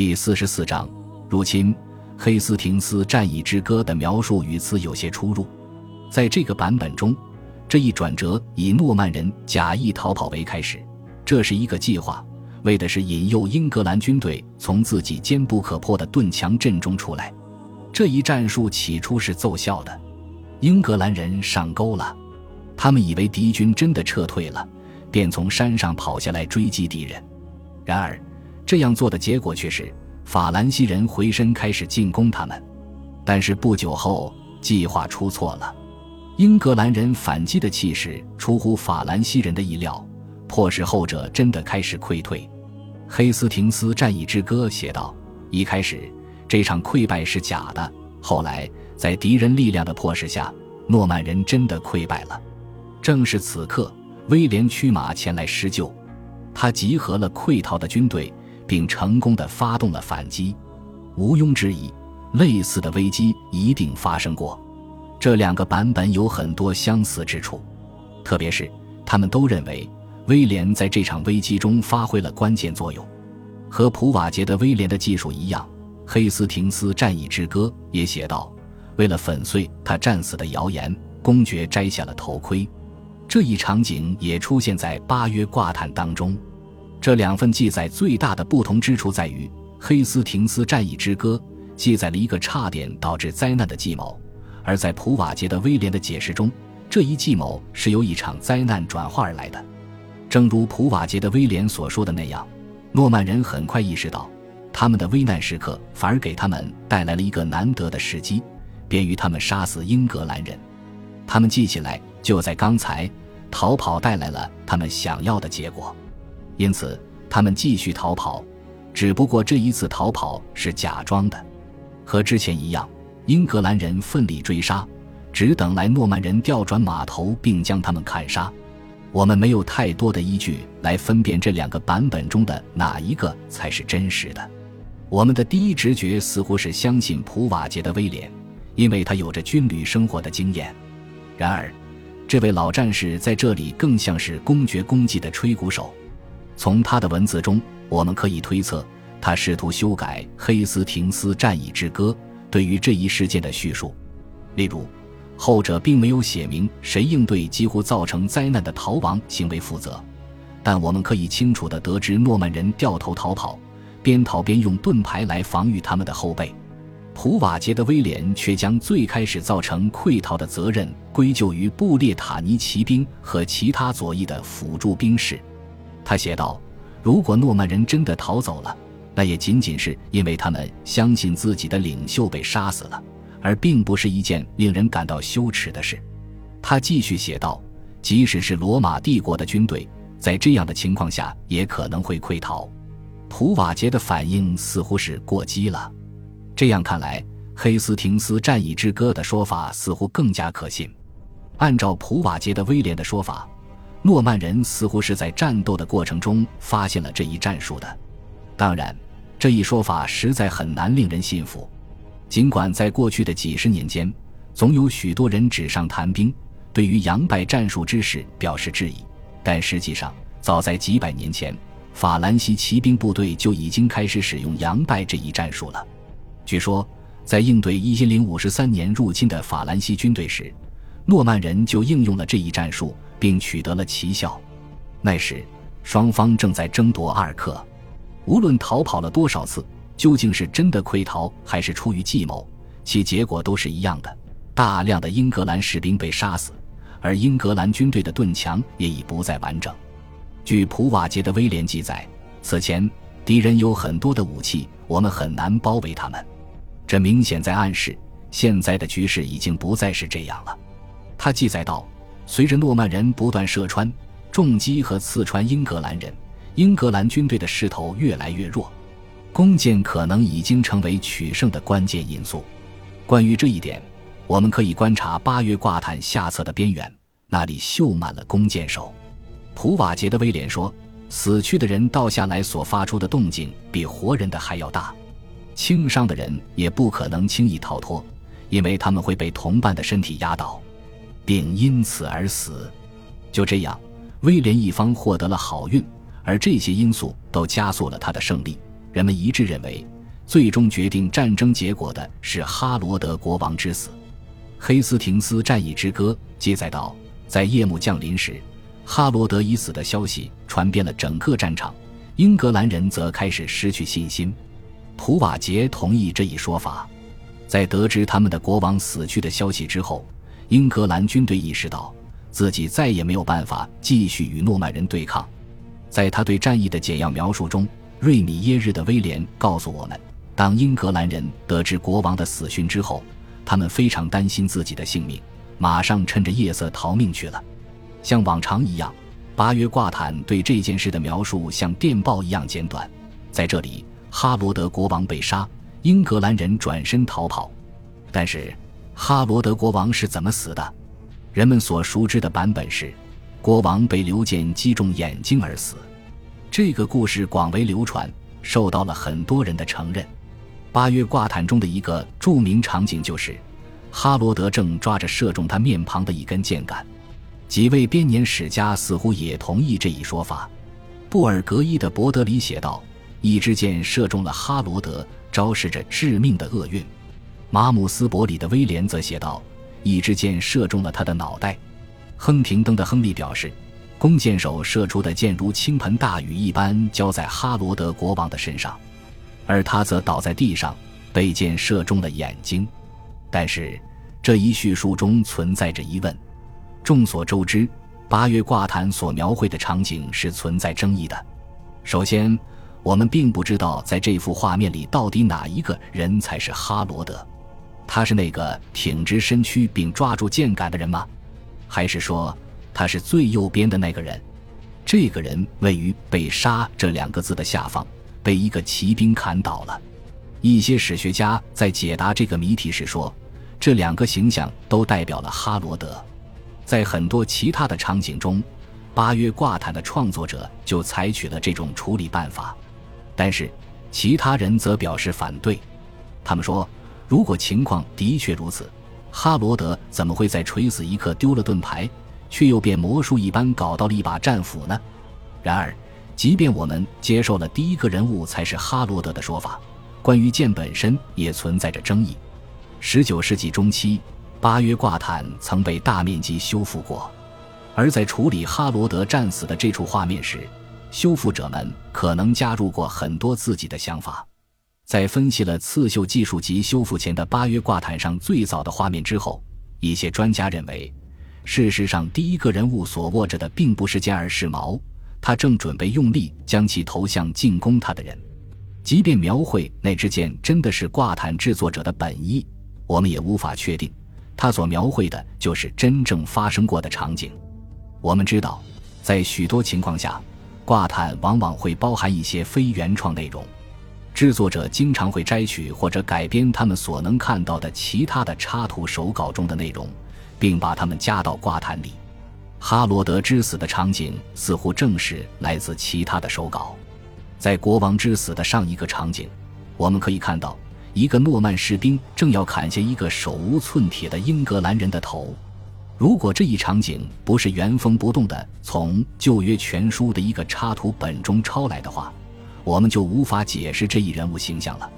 第四十四章入侵。黑斯廷斯战役之歌的描述与此有些出入。在这个版本中，这一转折以诺曼人假意逃跑为开始，这是一个计划，为的是引诱英格兰军队从自己坚不可破的盾墙阵中出来。这一战术起初是奏效的，英格兰人上钩了，他们以为敌军真的撤退了，便从山上跑下来追击敌人。然而，这样做的结果却是。法兰西人回身开始进攻他们，但是不久后计划出错了。英格兰人反击的气势出乎法兰西人的意料，迫使后者真的开始溃退。黑斯廷斯战役之歌写道：“一开始这场溃败是假的，后来在敌人力量的迫使下，诺曼人真的溃败了。正是此刻，威廉驱马前来施救，他集合了溃逃的军队。”并成功的发动了反击，毋庸置疑，类似的危机一定发生过。这两个版本有很多相似之处，特别是他们都认为威廉在这场危机中发挥了关键作用。和普瓦捷的威廉的技术一样，《黑斯廷斯战役之歌》也写道：为了粉碎他战死的谣言，公爵摘下了头盔。这一场景也出现在八约挂毯当中。这两份记载最大的不同之处在于，《黑斯廷斯战役之歌》记载了一个差点导致灾难的计谋，而在普瓦捷的威廉的解释中，这一计谋是由一场灾难转化而来的。正如普瓦捷的威廉所说的那样，诺曼人很快意识到，他们的危难时刻反而给他们带来了一个难得的时机，便于他们杀死英格兰人。他们记起来，就在刚才，逃跑带来了他们想要的结果。因此，他们继续逃跑，只不过这一次逃跑是假装的，和之前一样。英格兰人奋力追杀，只等来诺曼人调转马头并将他们砍杀。我们没有太多的依据来分辨这两个版本中的哪一个才是真实的。我们的第一直觉似乎是相信普瓦捷的威廉，因为他有着军旅生活的经验。然而，这位老战士在这里更像是公爵功绩的吹鼓手。从他的文字中，我们可以推测，他试图修改《黑斯廷斯战役之歌》对于这一事件的叙述。例如，后者并没有写明谁应对几乎造成灾难的逃亡行为负责，但我们可以清楚地得知，诺曼人掉头逃跑，边逃边用盾牌来防御他们的后背。普瓦捷的威廉却将最开始造成溃逃的责任归咎于布列塔尼骑兵和其他左翼的辅助兵士。他写道：“如果诺曼人真的逃走了，那也仅仅是因为他们相信自己的领袖被杀死了，而并不是一件令人感到羞耻的事。”他继续写道：“即使是罗马帝国的军队，在这样的情况下也可能会溃逃。”普瓦捷的反应似乎是过激了。这样看来，《黑斯廷斯战役之歌》的说法似乎更加可信。按照普瓦捷的威廉的说法。诺曼人似乎是在战斗的过程中发现了这一战术的，当然，这一说法实在很难令人信服。尽管在过去的几十年间，总有许多人纸上谈兵，对于杨败战术之事表示质疑，但实际上，早在几百年前，法兰西骑兵部队就已经开始使用杨败这一战术了。据说，在应对一零五十三年入侵的法兰西军队时，诺曼人就应用了这一战术。并取得了奇效。那时，双方正在争夺阿尔克。无论逃跑了多少次，究竟是真的溃逃还是出于计谋，其结果都是一样的：大量的英格兰士兵被杀死，而英格兰军队的盾墙也已不再完整。据普瓦捷的威廉记载，此前敌人有很多的武器，我们很难包围他们。这明显在暗示，现在的局势已经不再是这样了。他记载道。随着诺曼人不断射穿、重击和刺穿英格兰人，英格兰军队的势头越来越弱，弓箭可能已经成为取胜的关键因素。关于这一点，我们可以观察八月挂毯下侧的边缘，那里绣满了弓箭手。普瓦捷的威廉说：“死去的人倒下来所发出的动静比活人的还要大，轻伤的人也不可能轻易逃脱，因为他们会被同伴的身体压倒。”并因此而死。就这样，威廉一方获得了好运，而这些因素都加速了他的胜利。人们一致认为，最终决定战争结果的是哈罗德国王之死。《黑斯廷斯战役之歌》记载道，在夜幕降临时，哈罗德已死的消息传遍了整个战场，英格兰人则开始失去信心。普瓦杰同意这一说法。在得知他们的国王死去的消息之后，英格兰军队意识到自己再也没有办法继续与诺曼人对抗。在他对战役的简要描述中，瑞米耶日的威廉告诉我们，当英格兰人得知国王的死讯之后，他们非常担心自己的性命，马上趁着夜色逃命去了。像往常一样，巴约挂坦对这件事的描述像电报一样简短。在这里，哈罗德国王被杀。英格兰人转身逃跑，但是哈罗德国王是怎么死的？人们所熟知的版本是，国王被流箭击中眼睛而死。这个故事广为流传，受到了很多人的承认。八月挂毯中的一个著名场景就是，哈罗德正抓着射中他面庞的一根箭杆。几位编年史家似乎也同意这一说法。布尔格伊的伯德里写道：“一支箭射中了哈罗德。”昭示着致命的厄运。马姆斯伯里的威廉则写道：“一支箭射中了他的脑袋。”亨廷登的亨利表示，弓箭手射出的箭如倾盆大雨一般浇在哈罗德国王的身上，而他则倒在地上，被箭射中了眼睛。但是这一叙述中存在着疑问。众所周知，八月挂毯所描绘的场景是存在争议的。首先，我们并不知道，在这幅画面里，到底哪一个人才是哈罗德？他是那个挺直身躯并抓住箭杆的人吗？还是说他是最右边的那个人？这个人位于“被杀”这两个字的下方，被一个骑兵砍倒了。一些史学家在解答这个谜题时说，这两个形象都代表了哈罗德。在很多其他的场景中，八月挂毯的创作者就采取了这种处理办法。但是，其他人则表示反对。他们说，如果情况的确如此，哈罗德怎么会在垂死一刻丢了盾牌，却又变魔术一般搞到了一把战斧呢？然而，即便我们接受了第一个人物才是哈罗德的说法，关于剑本身也存在着争议。十九世纪中期，八约挂毯曾被大面积修复过，而在处理哈罗德战死的这处画面时。修复者们可能加入过很多自己的想法，在分析了刺绣技术及修复前的八月挂毯上最早的画面之后，一些专家认为，事实上第一个人物所握着的并不是剑，而是矛，他正准备用力将其投向进攻他的人。即便描绘那支剑真的是挂毯制作者的本意，我们也无法确定，他所描绘的就是真正发生过的场景。我们知道，在许多情况下。挂毯往往会包含一些非原创内容，制作者经常会摘取或者改编他们所能看到的其他的插图手稿中的内容，并把它们加到挂毯里。哈罗德之死的场景似乎正是来自其他的手稿。在国王之死的上一个场景，我们可以看到一个诺曼士兵正要砍下一个手无寸铁的英格兰人的头。如果这一场景不是原封不动的从旧约全书的一个插图本中抄来的话，我们就无法解释这一人物形象了。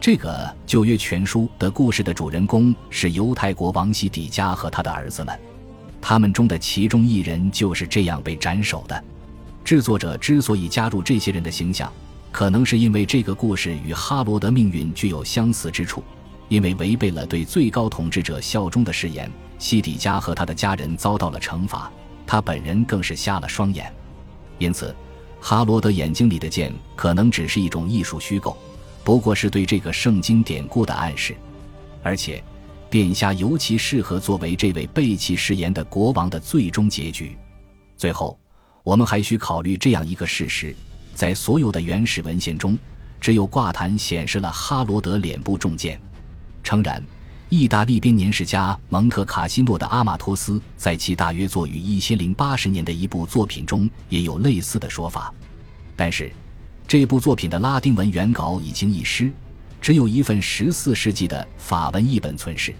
这个旧约全书的故事的主人公是犹太国王西底家和他的儿子们，他们中的其中一人就是这样被斩首的。制作者之所以加入这些人的形象，可能是因为这个故事与哈罗德命运具有相似之处。因为违背了对最高统治者效忠的誓言，西底家和他的家人遭到了惩罚，他本人更是瞎了双眼。因此，哈罗德眼睛里的剑可能只是一种艺术虚构，不过是对这个圣经典故的暗示。而且，变瞎尤其适合作为这位背弃誓言的国王的最终结局。最后，我们还需考虑这样一个事实：在所有的原始文献中，只有挂毯显示了哈罗德脸部中箭。诚然，意大利编年史家蒙特卡西诺的阿马托斯在其大约作于一千零八十年的一部作品中也有类似的说法，但是这部作品的拉丁文原稿已经遗失，只有一份十四世纪的法文译本存世，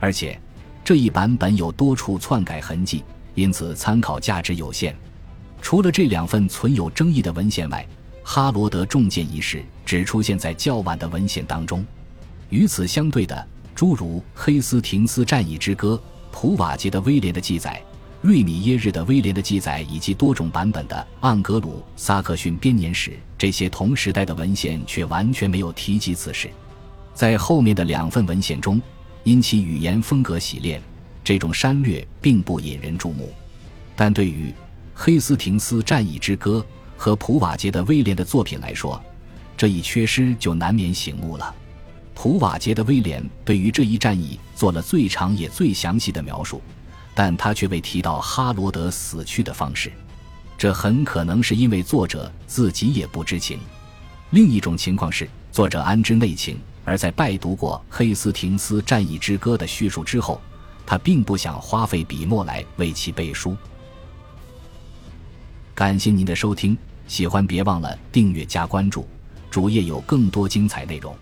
而且这一版本有多处篡改痕迹，因此参考价值有限。除了这两份存有争议的文献外，哈罗德中箭一事只出现在较晚的文献当中。与此相对的，诸如《黑斯廷斯战役之歌》、普瓦捷的威廉的记载、瑞米耶日的威廉的记载以及多种版本的盎格鲁撒克逊编年史，这些同时代的文献却完全没有提及此事。在后面的两份文献中，因其语言风格洗练，这种删略并不引人注目。但对于《黑斯廷斯战役之歌》和普瓦捷的威廉的作品来说，这一缺失就难免醒目了。普瓦捷的威廉对于这一战役做了最长也最详细的描述，但他却未提到哈罗德死去的方式，这很可能是因为作者自己也不知情。另一种情况是，作者安知内情，而在拜读过《黑斯廷斯战役之歌》的叙述之后，他并不想花费笔墨来为其背书。感谢您的收听，喜欢别忘了订阅加关注，主页有更多精彩内容。